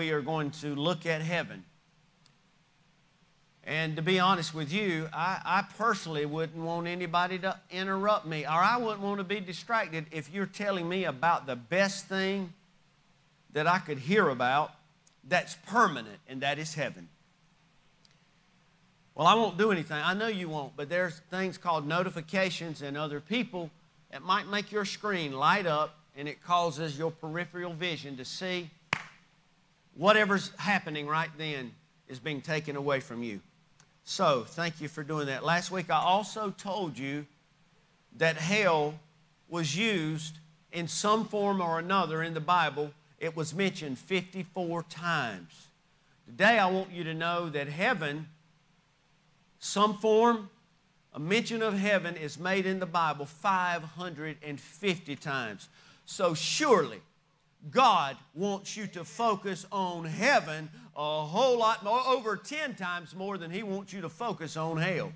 we are going to look at heaven. And to be honest with you, I, I, personally wouldn't want anybody to interrupt me, or I wouldn't want to be distracted if you're telling me about the best thing that I could hear about that's permanent, and that is heaven. Well, I won't do anything. I know you won't, but there's things called notifications and other people that might make your screen light up and it causes your peripheral vision to see whatever's happening right then is being taken away from you. So, thank you for doing that. Last week I also told you that hell was used in some form or another in the Bible. It was mentioned 54 times. Today I want you to know that heaven, some form, a mention of heaven is made in the Bible 550 times. So surely God wants you to focus on heaven a whole lot more, over 10 times more than He wants you to focus on hell.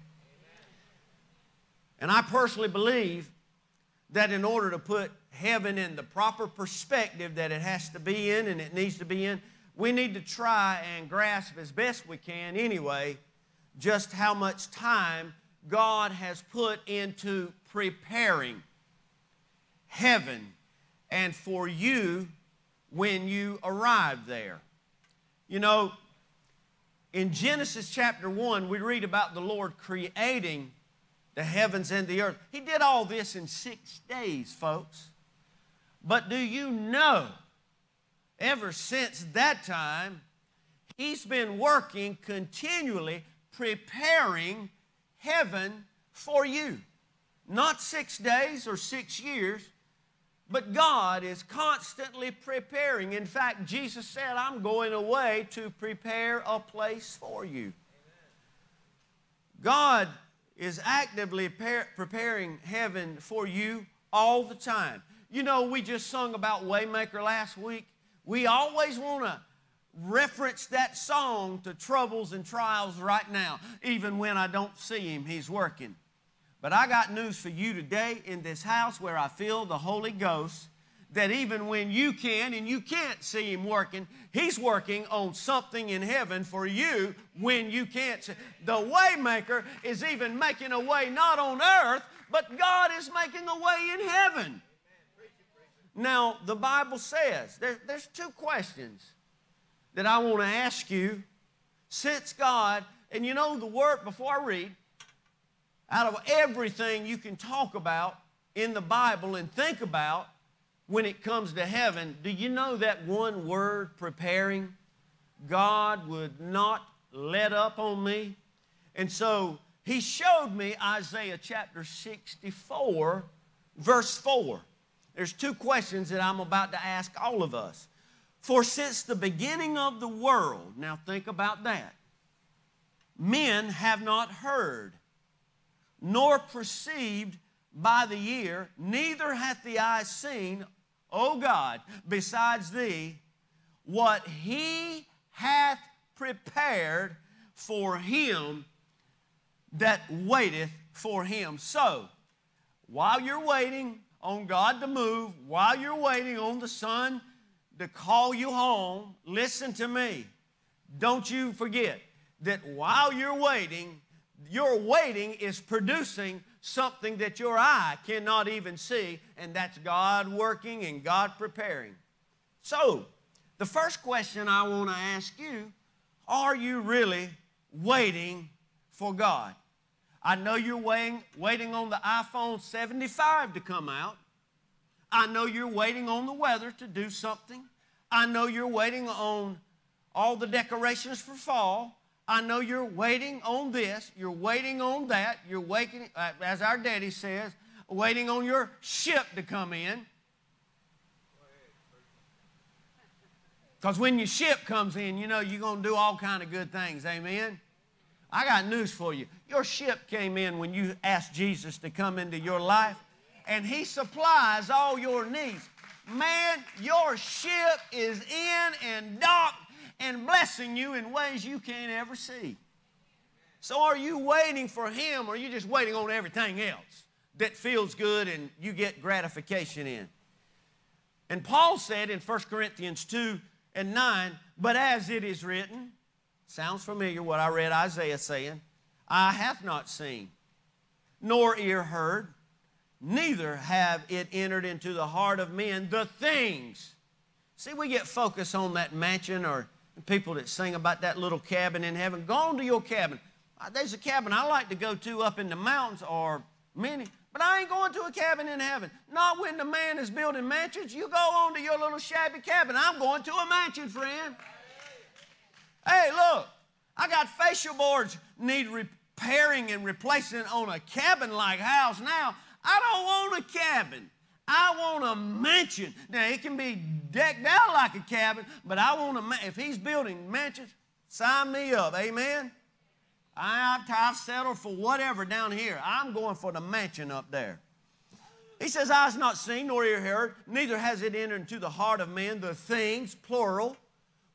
And I personally believe that in order to put heaven in the proper perspective that it has to be in and it needs to be in, we need to try and grasp as best we can anyway just how much time God has put into preparing heaven and for you when you arrive there. You know, in Genesis chapter 1, we read about the Lord creating the heavens and the earth. He did all this in six days, folks. But do you know, ever since that time, He's been working continually preparing heaven for you. Not six days or six years, but God is constantly preparing. In fact, Jesus said, I'm going away to prepare a place for you. God is actively preparing heaven for you all the time. You know, we just sung about Waymaker last week. We always want to reference that song to troubles and trials right now. Even when I don't see Him, He's working. But I got news for you today in this house where I feel the Holy Ghost that even when you can and you can't see Him working, He's working on something in heaven for you when you can't see. The Waymaker is even making a way not on earth, but God is making a way in heaven. Now, the Bible says there, there's two questions that I want to ask you since God, and you know the word, before I read, out of everything you can talk about in the Bible and think about when it comes to heaven, do you know that one word, preparing? God would not let up on me. And so he showed me Isaiah chapter 64, verse 4. There's two questions that I'm about to ask all of us. For since the beginning of the world, now think about that, men have not heard nor perceived by the ear, neither hath the eye seen, O God, besides thee, what he hath prepared for him that waiteth for him. So, while you're waiting on God to move, while you're waiting on the Son to call you home, listen to me. Don't you forget that while you're waiting, your waiting is producing something that your eye cannot even see, and that's God working and God preparing. So, the first question I want to ask you are you really waiting for God? I know you're waiting, waiting on the iPhone 75 to come out. I know you're waiting on the weather to do something. I know you're waiting on all the decorations for fall. I know you're waiting on this, you're waiting on that, you're waiting, uh, as our daddy says, waiting on your ship to come in. Because when your ship comes in, you know you're going to do all kind of good things. Amen? I got news for you. Your ship came in when you asked Jesus to come into your life, and He supplies all your needs. Man, your ship is in and docked and blessing you in ways you can't ever see. So, are you waiting for Him or are you just waiting on everything else that feels good and you get gratification in? And Paul said in 1 Corinthians 2 and 9. But as it is written, sounds familiar what I read Isaiah saying, I have not seen, nor ear heard, neither have it entered into the heart of men the things. See, we get focused on that mansion or people that sing about that little cabin in heaven. Go on to your cabin. Uh, there's a cabin I like to go to up in the mountains or many, but I ain't going to a cabin in heaven. Not when the man is building mansions. You go on to your little shabby cabin. I'm going to a mansion, friend. Hey, look, I got fascia boards need repairing and replacing on a cabin-like house now. I don't want a cabin. I want a mansion. Now, it can be decked out like a cabin, but I want a If he's building mansions, sign me up. Amen? I, I've settled for whatever down here. I'm going for the mansion up there. He says, Eyes not seen, nor ear heard, neither has it entered into the heart of man the things, plural,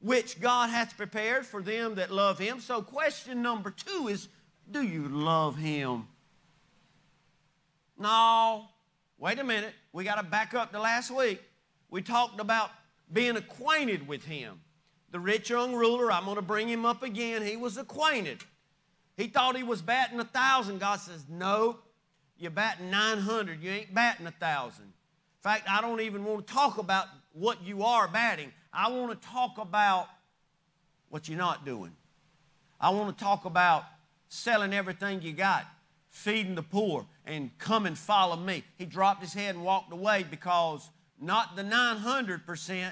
which God hath prepared for them that love him. So, question number two is Do you love him? No. Wait a minute. We got to back up to last week. We talked about being acquainted with him. The rich young ruler, I'm going to bring him up again. He was acquainted. He thought he was batting a thousand. God says, No, you're batting 900. You ain't batting a thousand. In fact, I don't even want to talk about what you are batting. I want to talk about what you're not doing. I want to talk about selling everything you got feeding the poor, and come and follow me. He dropped his head and walked away because not the 900%,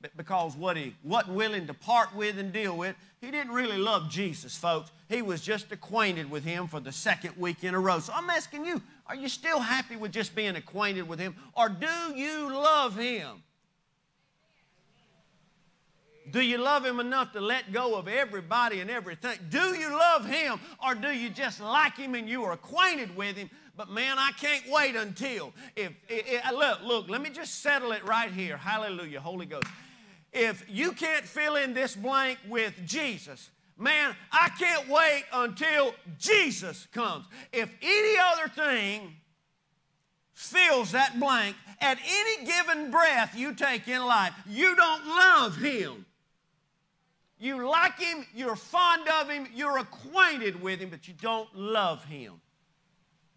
but because what he wasn't willing to part with and deal with. He didn't really love Jesus, folks. He was just acquainted with him for the second week in a row. So I'm asking you, are you still happy with just being acquainted with him? Or do you love him? Do you love Him enough to let go of everybody and everything? Do you love Him or do you just like Him and you are acquainted with Him? But man, I can't wait until if, if uh, look, look, let me just settle it right here. Hallelujah, Holy Ghost. If you can't fill in this blank with Jesus, man, I can't wait until Jesus comes. If any other thing fills that blank at any given breath you take in life, you don't love Him. You like him, you're fond of him, you're acquainted with him, but you don't love him.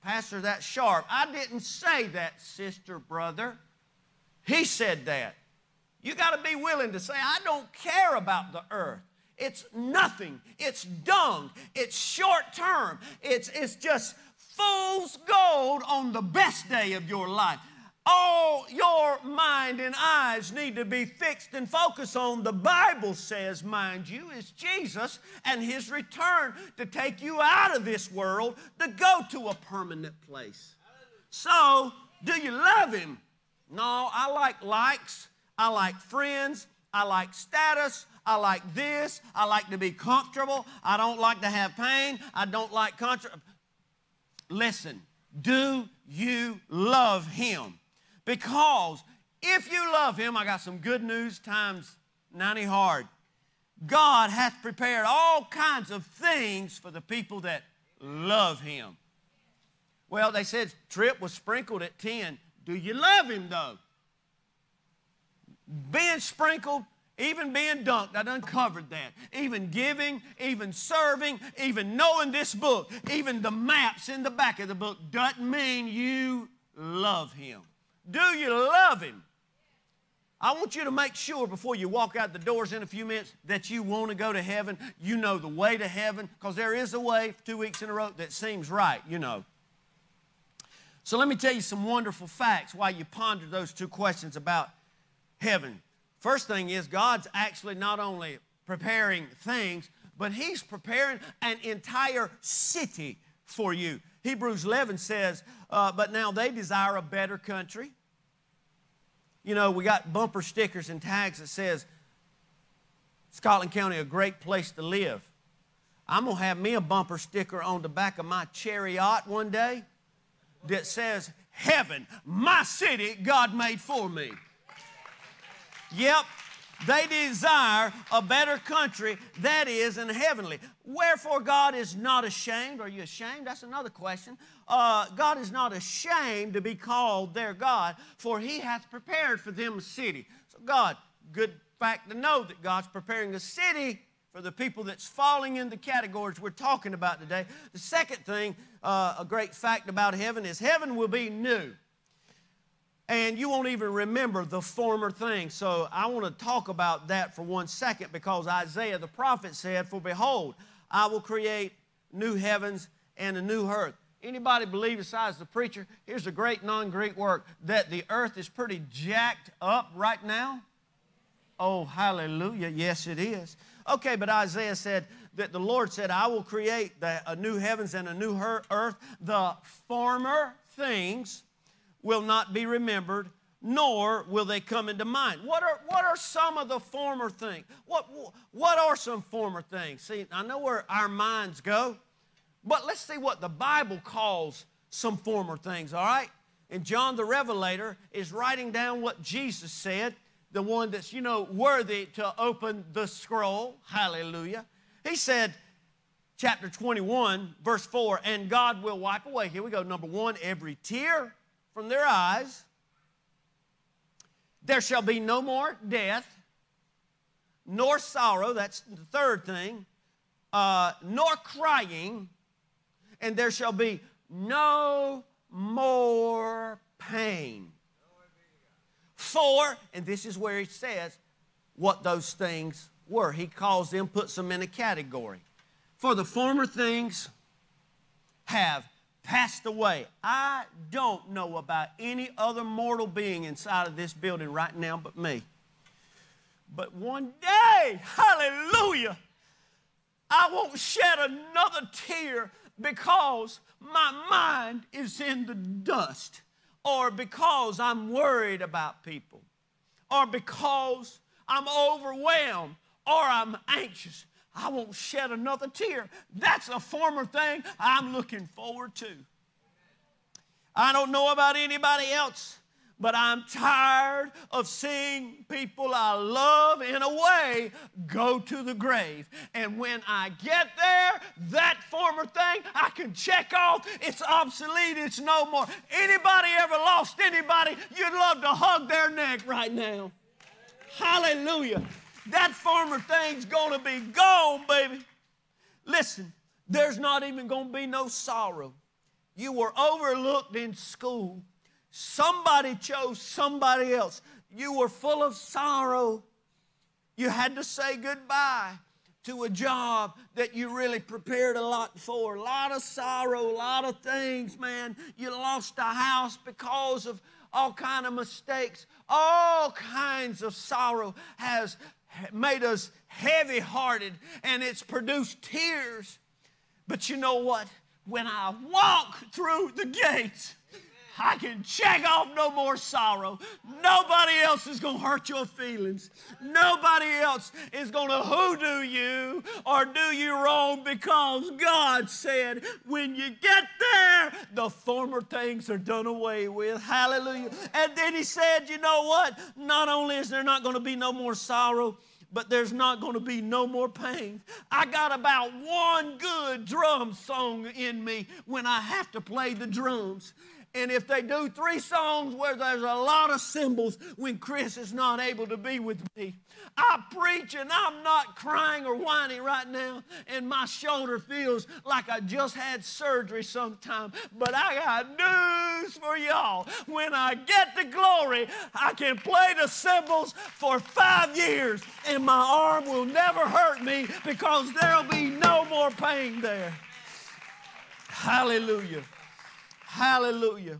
Pastor, that's sharp. I didn't say that, sister, brother. He said that. You got to be willing to say, I don't care about the earth. It's nothing. It's dung. It's short term. It's, it's just fool's gold on the best day of your life all your mind and eyes need to be fixed and focused on, the Bible says, mind you, is Jesus and His return to take you out of this world to go to a permanent place. So, do you love Him? No, I like likes, I like friends, I like status, I like this, I like to be comfortable, I don't like to have pain, I don't like contra. Listen, do you love Him? Because if you love Him, I got some good news times 90 hard. God hath prepared all kinds of things for the people that love Him. Well, they said Trip was sprinkled at 10. Do you love Him though? Being sprinkled, even being dunked, I done covered that. Even giving, even serving, even knowing this book, even the maps in the back of the book doesn't mean you love Him. Do you love Him? I want you to make sure before you walk out the doors in a few minutes that you want to go to heaven. You know the way to heaven because there is a way two weeks in a row that seems right, you know. So let me tell you some wonderful facts while you ponder those two questions about heaven. First thing is, God's actually not only preparing things, but He's preparing an entire city for you. Hebrews 11 says, uh, But now they desire a better country. You know, we got bumper stickers and tags that says, Scotland County, a great place to live. I'm going to have me a bumper sticker on the back of my chariot one day that says, Heaven, my city, God made for me. Yep, they desire a better country that is in heavenly. Wherefore God is not ashamed. Are you ashamed? That's another question. Uh, God is not ashamed to be called their God, for he hath prepared for them a city. So God, good fact to know that God's preparing a city for the people that's falling in the categories we're talking about today. The second thing, uh, a great fact about heaven is heaven will be new. And you won't even remember the former things. So I want to talk about that for one second because Isaiah the prophet said, For behold, I will create new heavens and a new earth. Anybody believe besides the preacher? Here's a great non-Greek work that the earth is pretty jacked up right now. Oh, hallelujah. Yes, it is. Okay, but Isaiah said that the Lord said, I will create the, a new heavens and a new earth. The former things will not be remembered, nor will they come into mind. What are, what are some of the former things? What, what are some former things? See, I know where our minds go, but let's see what the Bible calls some former things, all right? And John the Revelator is writing down what Jesus said the one that's, you know, worthy to open the scroll. Hallelujah. He said, chapter 21, verse 4, and God will wipe away. Here we go. Number one, every tear from their eyes. There shall be no more death, nor sorrow. That's the third thing. Uh, nor crying, and there shall be no more pain. For, and this is where he says what those things were. He calls them, puts them in a category. For the former things have passed away. I don't know about any other mortal being inside of this building right now but me. But one day, hallelujah, I won't shed another tear because my mind is in the dust or because I'm worried about people, or because I'm overwhelmed, or I'm anxious. I won't shed another tear. That's a former thing I'm looking forward to. I don't know about anybody else, but I'm tired of seeing people I love in a way go to the grave. And when I get there, that former thing I can check off, it's obsolete, it's no more. Anybody ever lost anybody, you'd love to hug their neck right now. Hallelujah. That former thing's gonna be gone, baby. Listen, there's not even gonna be no sorrow. You were overlooked in school Somebody chose somebody else. You were full of sorrow. You had to say goodbye to a job that you really prepared a lot for. A lot of sorrow, a lot of things, man. You lost a house because of all kind of mistakes. All kinds of sorrow has made us heavy-hearted and it's produced tears. But you know what? When I walk through the gates, I can check off no more sorrow. Nobody else is going to hurt your feelings. Nobody else is going to hoodoo you or do you wrong because God said, when you get there, the former things are done away with. Hallelujah. And then He said, you know what? Not only is there not going to be no more sorrow, but there's not going to be no more pain. I got about one good drum song in me when I have to play the drums. And if they do three songs where there's a lot of cymbals when Chris is not able to be with me, I preach and I'm not crying or whining right now, and my shoulder feels like I just had surgery sometime. But I got news for y'all. When I get to glory, I can play the cymbals for five years, and my arm will never hurt me because there'll be no more pain there. Hallelujah. Hallelujah.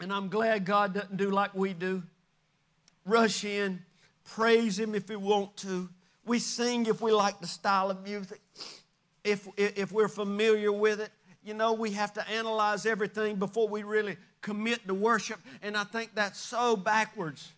And I'm glad God doesn't do like we do. Rush in, praise Him if we want to. We sing if we like the style of music, if, if we're familiar with it. You know, we have to analyze everything before we really commit to worship. And I think that's so backwards.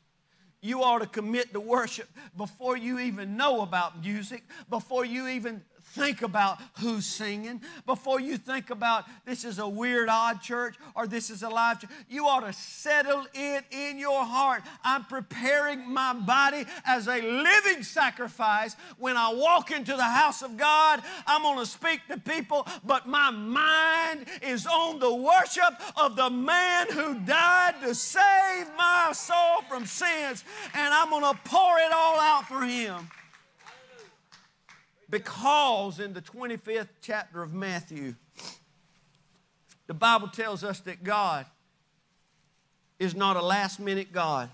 You ought to commit to worship before you even know about music, before you even think about who's singing, before you think about this is a weird, odd church or this is a live church, you ought to settle it in your heart. I'm preparing my body as a living sacrifice. When I walk into the house of God, I'm going to speak to people, but my mind is on the worship of the man who died to save my soul from sins, and I'm going to pour it all out for him. Because in the 25th chapter of Matthew, the Bible tells us that God is not a last minute God.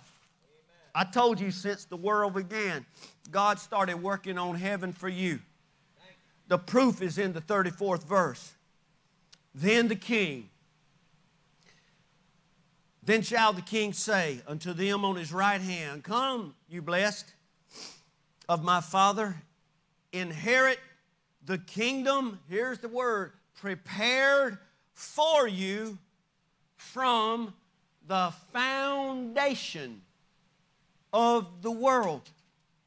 I told you since the world began, God started working on heaven for you. The proof is in the 34th verse. Then the king, then shall the king say unto them on his right hand, Come, you blessed of my Father, inherit the kingdom, here's the word, prepared for you from the foundation of the world.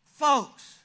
Folks,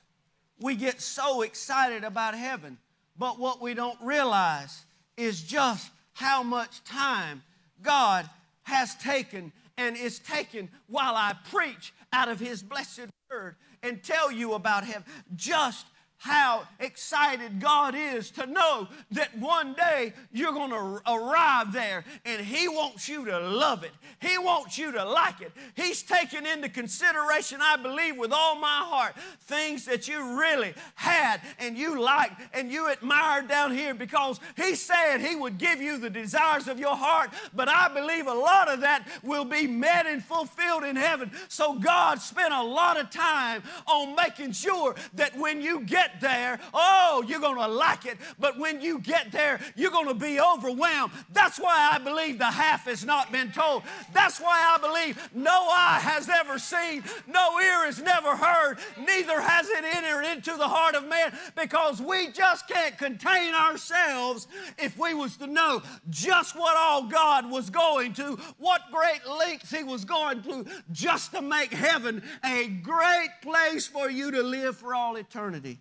we get so excited about heaven, but what we don't realize is just how much time God has taken and is taken while I preach out of His blessed word and tell you about heaven. Just how excited God is to know that one day you're going to arrive there and He wants you to love it. He wants you to like it. He's taken into consideration, I believe, with all my heart, things that you really had and you liked and you admired down here because He said He would give you the desires of your heart. But I believe a lot of that will be met and fulfilled in heaven. So God spent a lot of time on making sure that when you get there, oh, you're going to like it. But when you get there, you're going to be overwhelmed. That's why I believe the half has not been told. That's why I believe no eye has ever seen, no ear has never heard, neither has it entered into the heart of man because we just can't contain ourselves if we was to know just what all God was going to, what great lengths he was going to just to make heaven a great place for you to live for all eternity.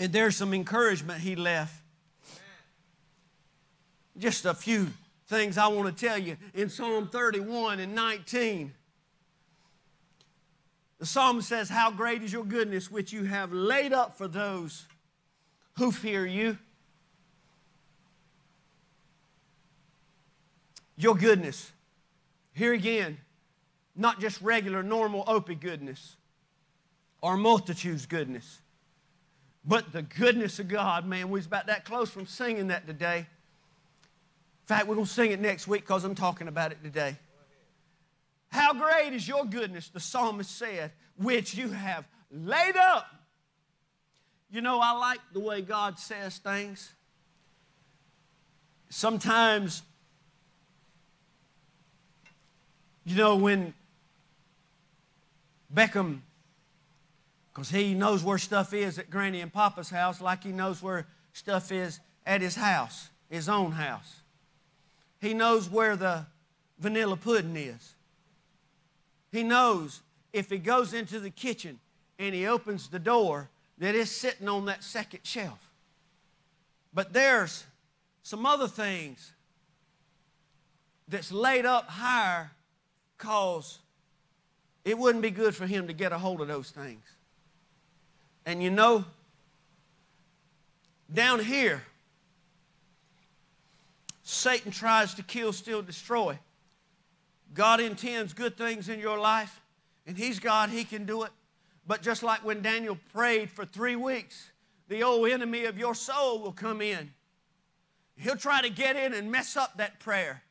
And there's some encouragement he left. Just a few things I want to tell you in Psalm 31 and 19. The psalm says, How great is your goodness, which you have laid up for those who fear you. Your goodness. Here again, not just regular, normal Opie goodness or multitude's goodness. But the goodness of God, man, we was about that close from singing that today. In fact, we're going to sing it next week because I'm talking about it today. How great is your goodness, the psalmist said, which you have laid up. You know, I like the way God says things. Sometimes, you know, when Beckham because he knows where stuff is at Granny and Papa's house like he knows where stuff is at his house, his own house. He knows where the vanilla pudding is. He knows if he goes into the kitchen and he opens the door that it's sitting on that second shelf. But there's some other things that's laid up higher because it wouldn't be good for him to get a hold of those things. And you know, down here, Satan tries to kill, steal, destroy. God intends good things in your life, and He's God, He can do it. But just like when Daniel prayed for three weeks, the old enemy of your soul will come in. He'll try to get in and mess up that prayer.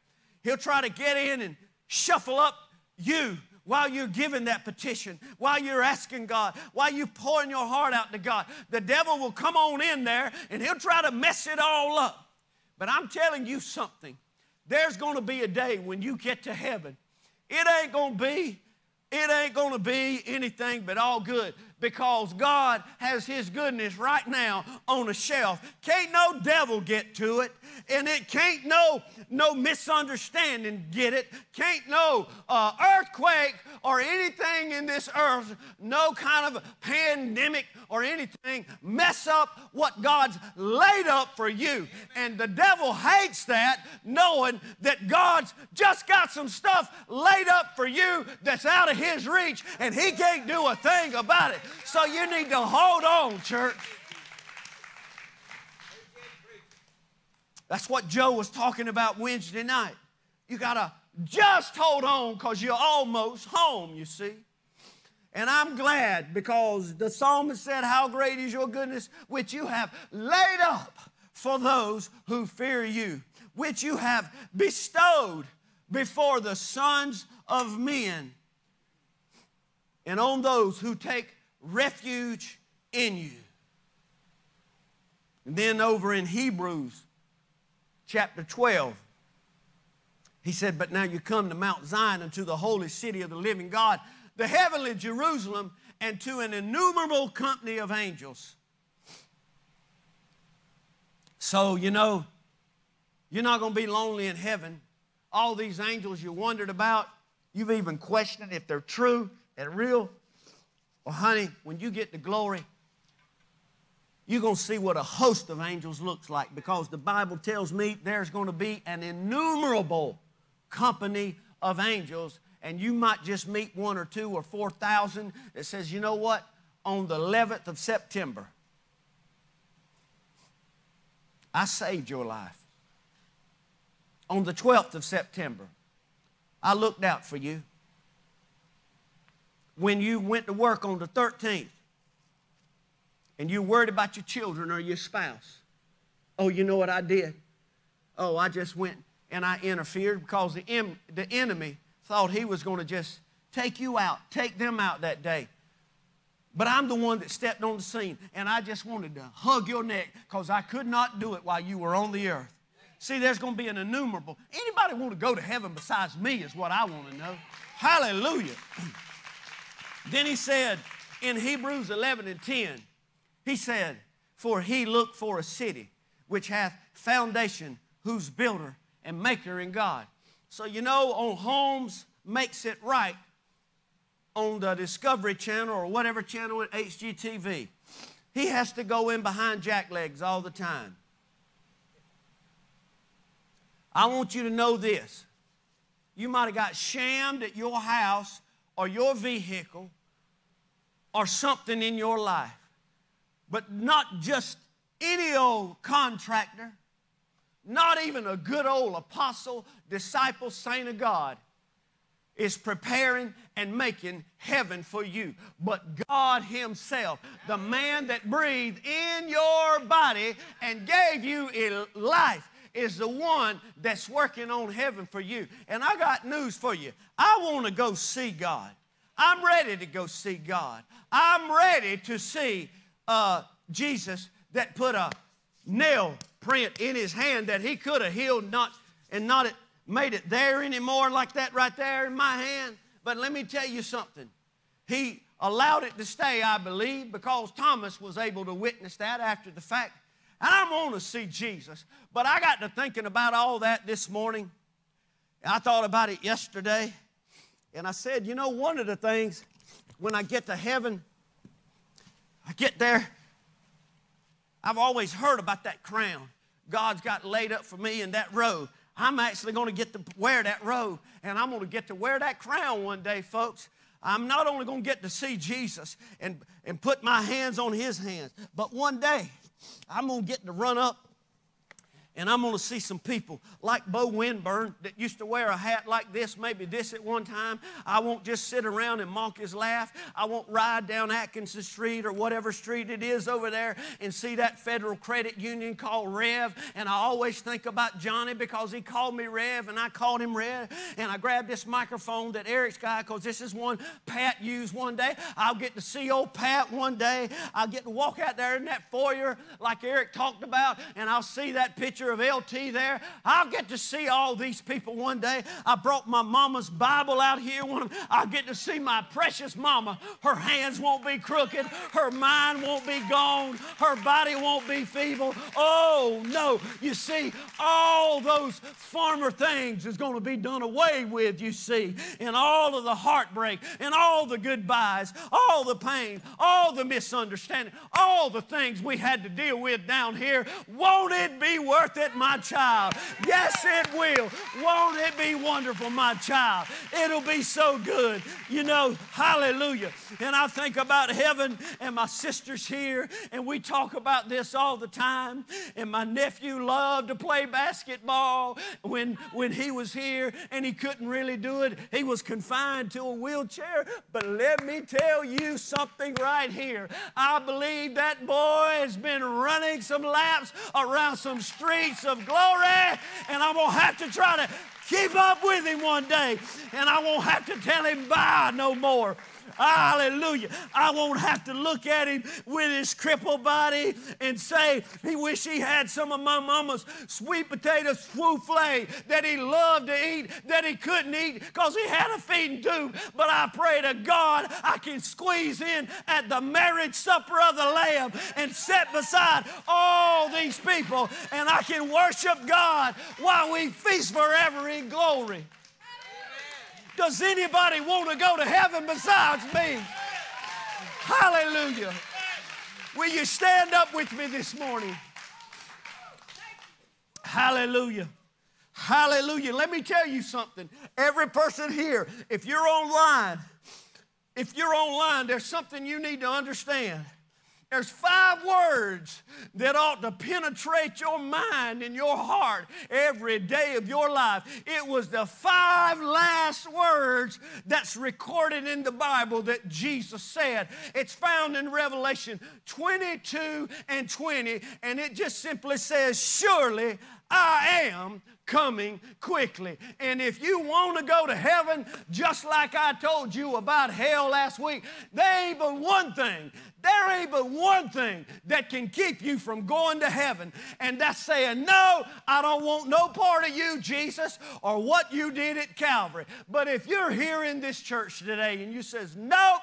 He'll try to get in and shuffle up you while you're giving that petition, while you're asking God, while you're pouring your heart out to God, the devil will come on in there and he'll try to mess it all up. But I'm telling you something. There's going to be a day when you get to heaven. It ain't going to be it ain't going to be anything but all good. Because God has His goodness right now on a shelf. Can't no devil get to it, and it can't no no misunderstanding get it. Can't no uh, earthquake or anything in this earth, no kind of pandemic or anything mess up what God's laid up for you. And the devil hates that, knowing that God's just got some stuff laid up for you that's out of His reach, and He can't do a thing about it. So you need to hold on, church. That's what Joe was talking about Wednesday night. You got to just hold on because you're almost home, you see. And I'm glad because the psalmist said, How great is your goodness, which you have laid up for those who fear you, which you have bestowed before the sons of men, and on those who take refuge in you. And then over in Hebrews chapter 12, he said, But now you come to Mount Zion and to the holy city of the living God, the heavenly Jerusalem, and to an innumerable company of angels. So, you know, you're not going to be lonely in heaven. All these angels you wondered about, you've even questioned if they're true and real. Well, honey, when you get to glory, you're going to see what a host of angels looks like because the Bible tells me there's going to be an innumerable company of angels, and you might just meet one or two or 4,000 that says, you know what? On the 11th of September, I saved your life. On the 12th of September, I looked out for you. When you went to work on the 13th and you worried about your children or your spouse, oh, you know what I did? Oh, I just went and I interfered because the, em- the enemy thought he was going to just take you out, take them out that day. But I'm the one that stepped on the scene, and I just wanted to hug your neck because I could not do it while you were on the earth. See, there's going to be an innumerable. Anybody want to go to heaven besides me is what I want to know. Hallelujah. then he said in Hebrews 11 and 10, he said, For he looked for a city which hath foundation, whose builder and maker in God. So, you know, on Holmes Makes It Right on the Discovery Channel or whatever channel at HGTV, he has to go in behind jacklegs all the time. I want you to know this. You might have got shammed at your house or your vehicle or something in your life, but not just any old contractor not even a good old apostle, disciple, saint of God is preparing and making heaven for you. But God Himself, the man that breathed in your body and gave you life, is the one that's working on heaven for you. And I got news for you. I want to go see God. I'm ready to go see God. I'm ready to see uh, Jesus that put a nail print in his hand that he could have healed not and not it, made it there anymore like that right there in my hand. But let me tell you something. He allowed it to stay, I believe, because Thomas was able to witness that after the fact. And I want to see Jesus. But I got to thinking about all that this morning. I thought about it yesterday. And I said, you know, one of the things when I get to heaven, I get there I've always heard about that crown God's got laid up for me in that robe. I'm actually going to get to wear that robe, and I'm going to get to wear that crown one day, folks. I'm not only going to get to see Jesus and, and put my hands on his hands, but one day I'm going to get to run up and I'm going to see some people like Bo Winburn that used to wear a hat like this, maybe this at one time. I won't just sit around and mock his laugh. I won't ride down Atkinson Street or whatever street it is over there and see that federal credit union called Rev. And I always think about Johnny because he called me Rev and I called him Rev. And I grabbed this microphone that Eric's got because this is one Pat used one day. I'll get to see old Pat one day. I'll get to walk out there in that foyer like Eric talked about and I'll see that picture picture of LT there. I'll get to see all these people one day. I brought my mama's Bible out here. One I'll get to see my precious mama. Her hands won't be crooked. Her mind won't be gone. Her body won't be feeble. Oh, no. You see, all those former things is going to be done away with, you see, and all of the heartbreak and all the goodbyes, all the pain, all the misunderstanding, all the things we had to deal with down here. Won't it be worth it, my child? Yes, it will. Won't it be wonderful, my child? It'll be so good. You know, hallelujah. And I think about heaven and my sisters here, and we talk about this all the time. And my nephew loved to play basketball when, when he was here and he couldn't really do it. He was confined to a wheelchair. But let me tell you something right here. I believe that boy has been running some laps around some streets of glory, and I'm going to have to try to keep up with him one day, and I won't have to tell him bye no more. Hallelujah. I won't have to look at him with his crippled body and say he wish he had some of my mama's sweet potato souffle that he loved to eat that he couldn't eat because he had a feeding tube. But I pray to God I can squeeze in at the marriage supper of the Lamb and sit beside all these people and I can worship God while we feast forever in glory. Does anybody want to go to heaven besides me? Hallelujah. Will you stand up with me this morning? Hallelujah. Hallelujah. Let me tell you something. Every person here, if you're online, if you're online, there's something you need to understand. There's five words that ought to penetrate your mind and your heart every day of your life. It was the five last words that's recorded in the Bible that Jesus said. It's found in Revelation 22 and 20, and it just simply says, Surely I am coming quickly. And if you want to go to heaven, just like I told you about hell last week, there ain't but one thing there ain't but one thing that can keep you from going to heaven, and that's saying, No, I don't want no part of you, Jesus, or what you did at Calvary. But if you're here in this church today and you says, Nope,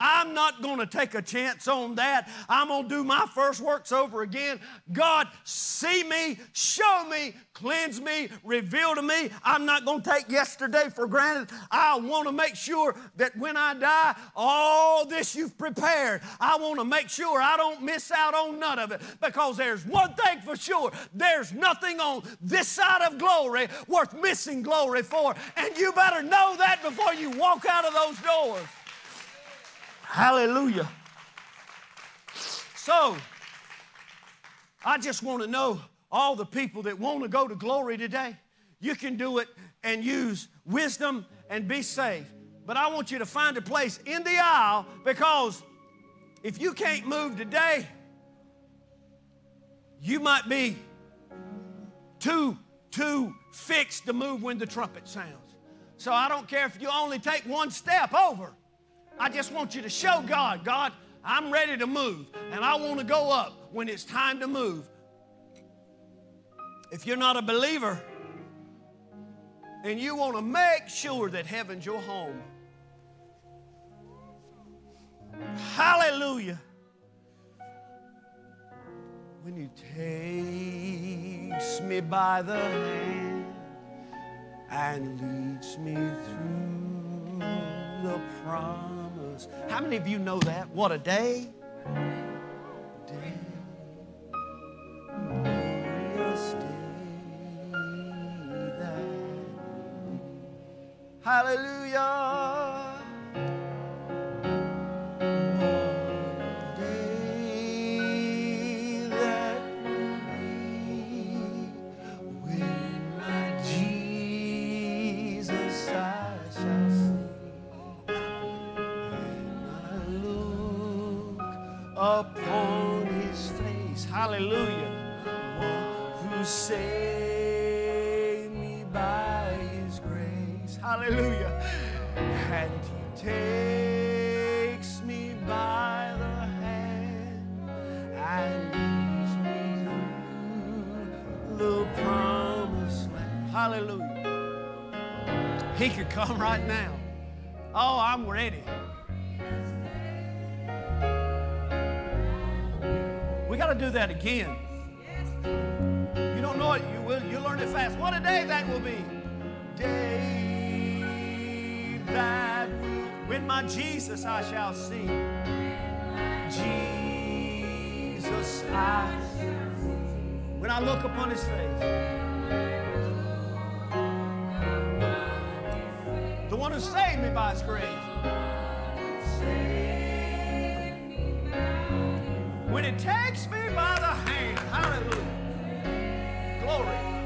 I'm not going to take a chance on that. I'm going to do my first works over again. God, see me, show me, cleanse me, reveal to me. I'm not going to take yesterday for granted. I want to make sure that when I die, all this you've prepared, I want to make sure I don't miss out on none of it because there's one thing for sure there's nothing on this side of glory worth missing glory for. And you better know that before you walk out of those doors. Hallelujah. So, I just want to know all the people that want to go to glory today. You can do it and use wisdom and be saved. But I want you to find a place in the aisle because if you can't move today, you might be too, too fixed to move when the trumpet sounds. So I don't care if you only take one step over. I just want you to show God, God, I'm ready to move and I want to go up when it's time to move. If you're not a believer and you want to make sure that heaven's your home, hallelujah. When you takes me by the hand and leads me through the promise how many of you know that? What a day! Hallelujah. Come right now. Oh, I'm ready. We got to do that again. You don't know it, you will. You learn it fast. What a day that will be. Day that when my Jesus I shall see. Jesus I. Shall see. When I look upon His face. One who saved me by His grace. When it takes me by the hand, hallelujah, glory,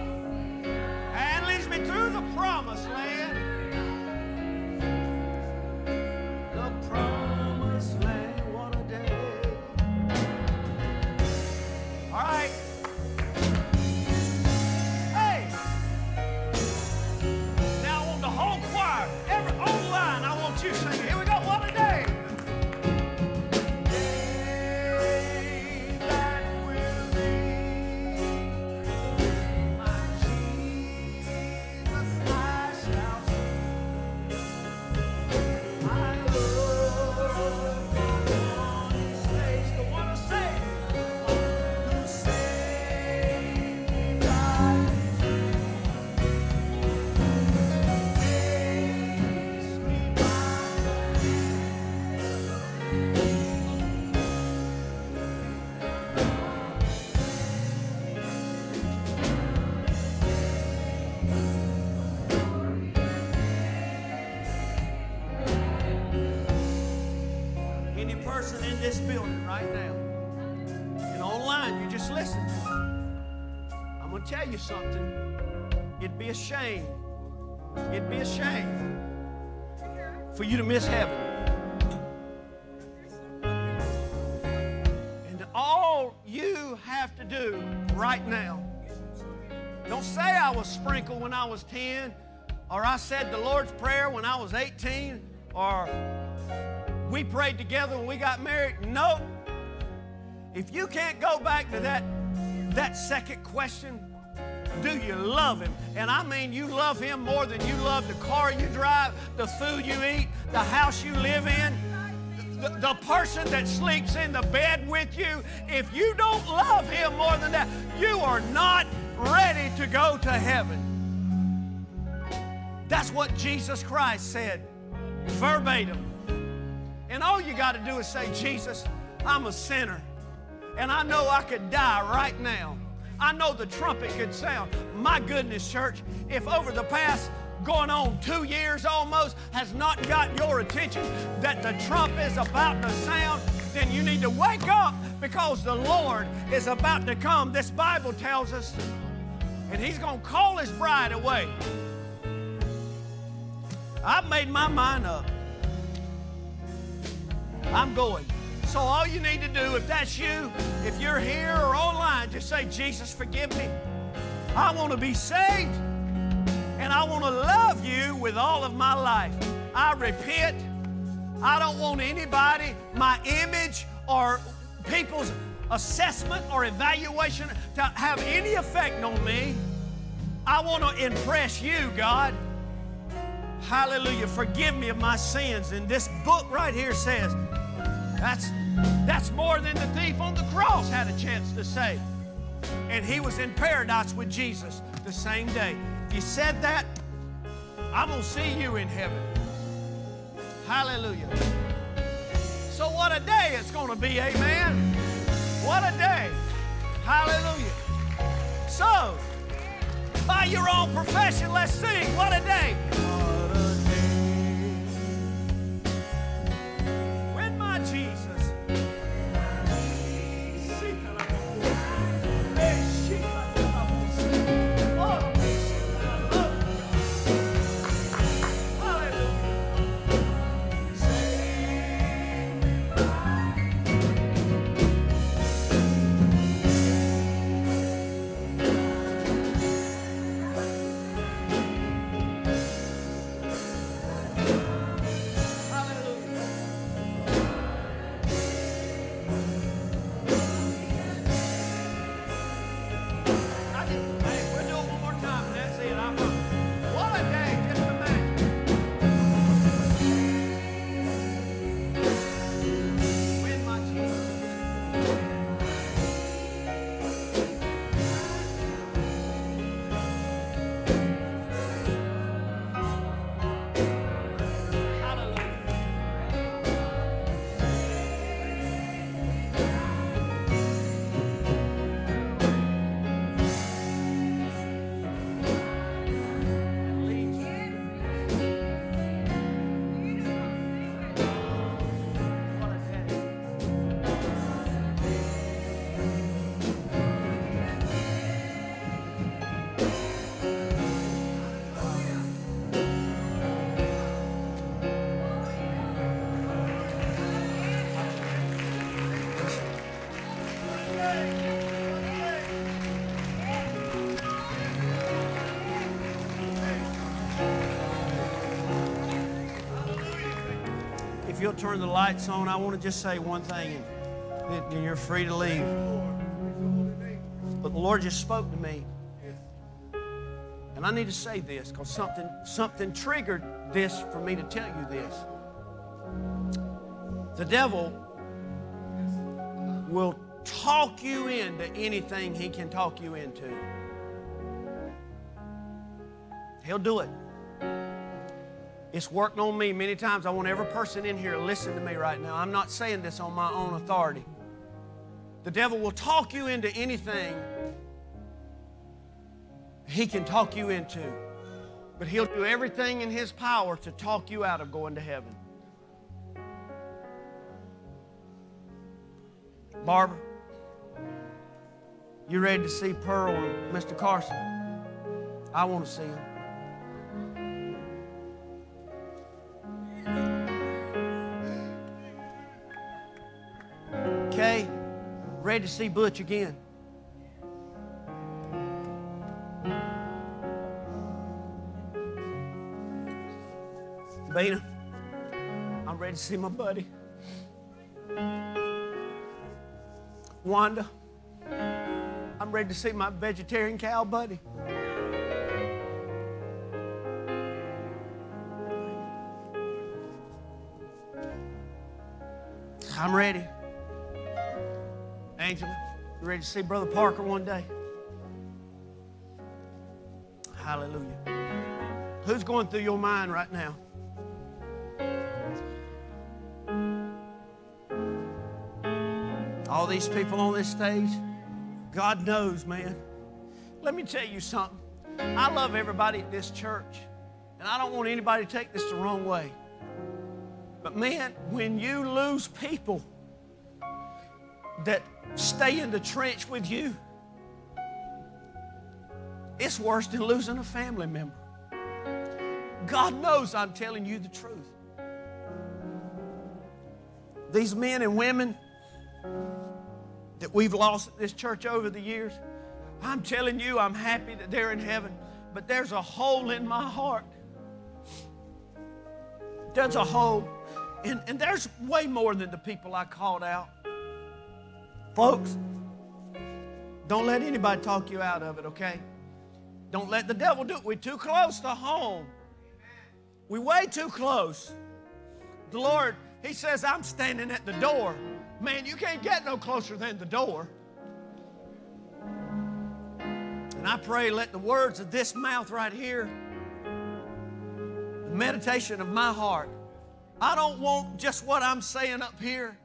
Any person in this building right now and online, you just listen. I'm going to tell you something. It'd be a shame. It'd be a shame for you to miss heaven. Was sprinkled when I was 10, or I said the Lord's Prayer when I was 18, or we prayed together when we got married. No. If you can't go back to that, that second question, do you love him? And I mean you love him more than you love the car you drive, the food you eat, the house you live in, the, the person that sleeps in the bed with you. If you don't love him more than that, you are not ready to go to heaven. That's what Jesus Christ said, verbatim. And all you got to do is say, Jesus, I'm a sinner. And I know I could die right now. I know the trumpet could sound. My goodness, church, if over the past going on two years almost has not got your attention that the trump is about to sound, then you need to wake up because the Lord is about to come. This Bible tells us, and He's going to call His bride away. I've made my mind up. I'm going. So all you need to do, if that's you, if you're here or online, just say, Jesus, forgive me. I want to be saved and I want to love you with all of my life. I repent. I don't want anybody, my image or people's assessment or evaluation to have any effect on me. I want to impress you, God. Hallelujah. Forgive me of my sins. And this book right here says, that's, that's more than the thief on the cross had a chance to say. And he was in paradise with Jesus the same day. If you said that, I'm going to see you in heaven. Hallelujah. So, what a day it's going to be, amen. What a day. Hallelujah. So, by your own profession, let's sing. What a day. You'll turn the lights on, I want to just say one thing, and then you're free to leave. But the Lord just spoke to me. And I need to say this because something, something triggered this for me to tell you this. The devil will talk you into anything he can talk you into. He'll do it. It's worked on me many times. I want every person in here to listen to me right now. I'm not saying this on my own authority. The devil will talk you into anything he can talk you into, but he'll do everything in his power to talk you out of going to heaven. Barbara, you ready to see Pearl and Mr. Carson? I want to see them. Ready to see Butch again. Bina, I'm ready to see my buddy. Wanda, I'm ready to see my vegetarian cow buddy. I'm ready. Angela, you ready to see Brother Parker one day? Hallelujah. Who's going through your mind right now? All these people on this stage, God knows, man. Let me tell you something. I love everybody at this church, and I don't want anybody to take this the wrong way. But man, when you lose people that stay in the trench with you, it's worse than losing a family member. God knows I'm telling you the truth. These men and women that we've lost at this church over the years, I'm telling you, I'm happy that they're in heaven, but there's a hole in my heart. There's a hole. And, and there's way more than the people I called out. Folks, don't let anybody talk you out of it, okay? Don't let the devil do it. We're too close to home. We're way too close. The Lord, He says, I'm standing at the door. Man, you can't get no closer than the door. And I pray, let the words of this mouth right here, the meditation of my heart, I don't want just what I'm saying up here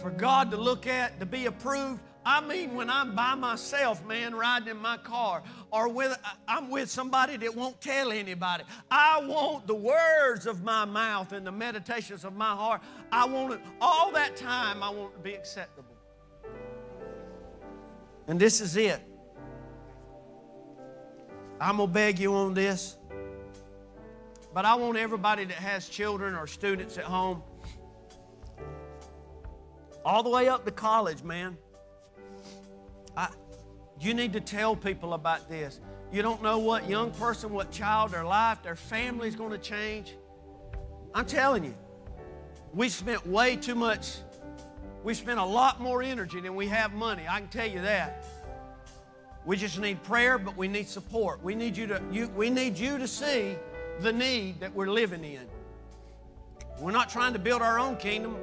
for God to look at, to be approved. I mean, when I'm by myself, man, riding in my car, or with I'm with somebody that won't tell anybody. I want the words of my mouth and the meditations of my heart. I want it all that time. I want it to be acceptable. And this is it. I'm gonna beg you on this. But I want everybody that has children or students at home, all the way up to college, man. I, you need to tell people about this. You don't know what young person, what child, their life, their family is going to change. I'm telling you, we spent way too much. We spent a lot more energy than we have money. I can tell you that. We just need prayer, but we need support. We need you to, you, we need you to see the need that we're living in. We're not trying to build our own kingdom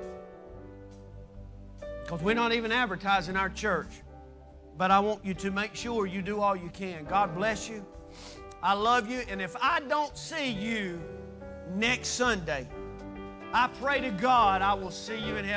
because we're not even advertising our church. But I want you to make sure you do all you can. God bless you. I love you. And if I don't see you next Sunday, I pray to God I will see you in heaven.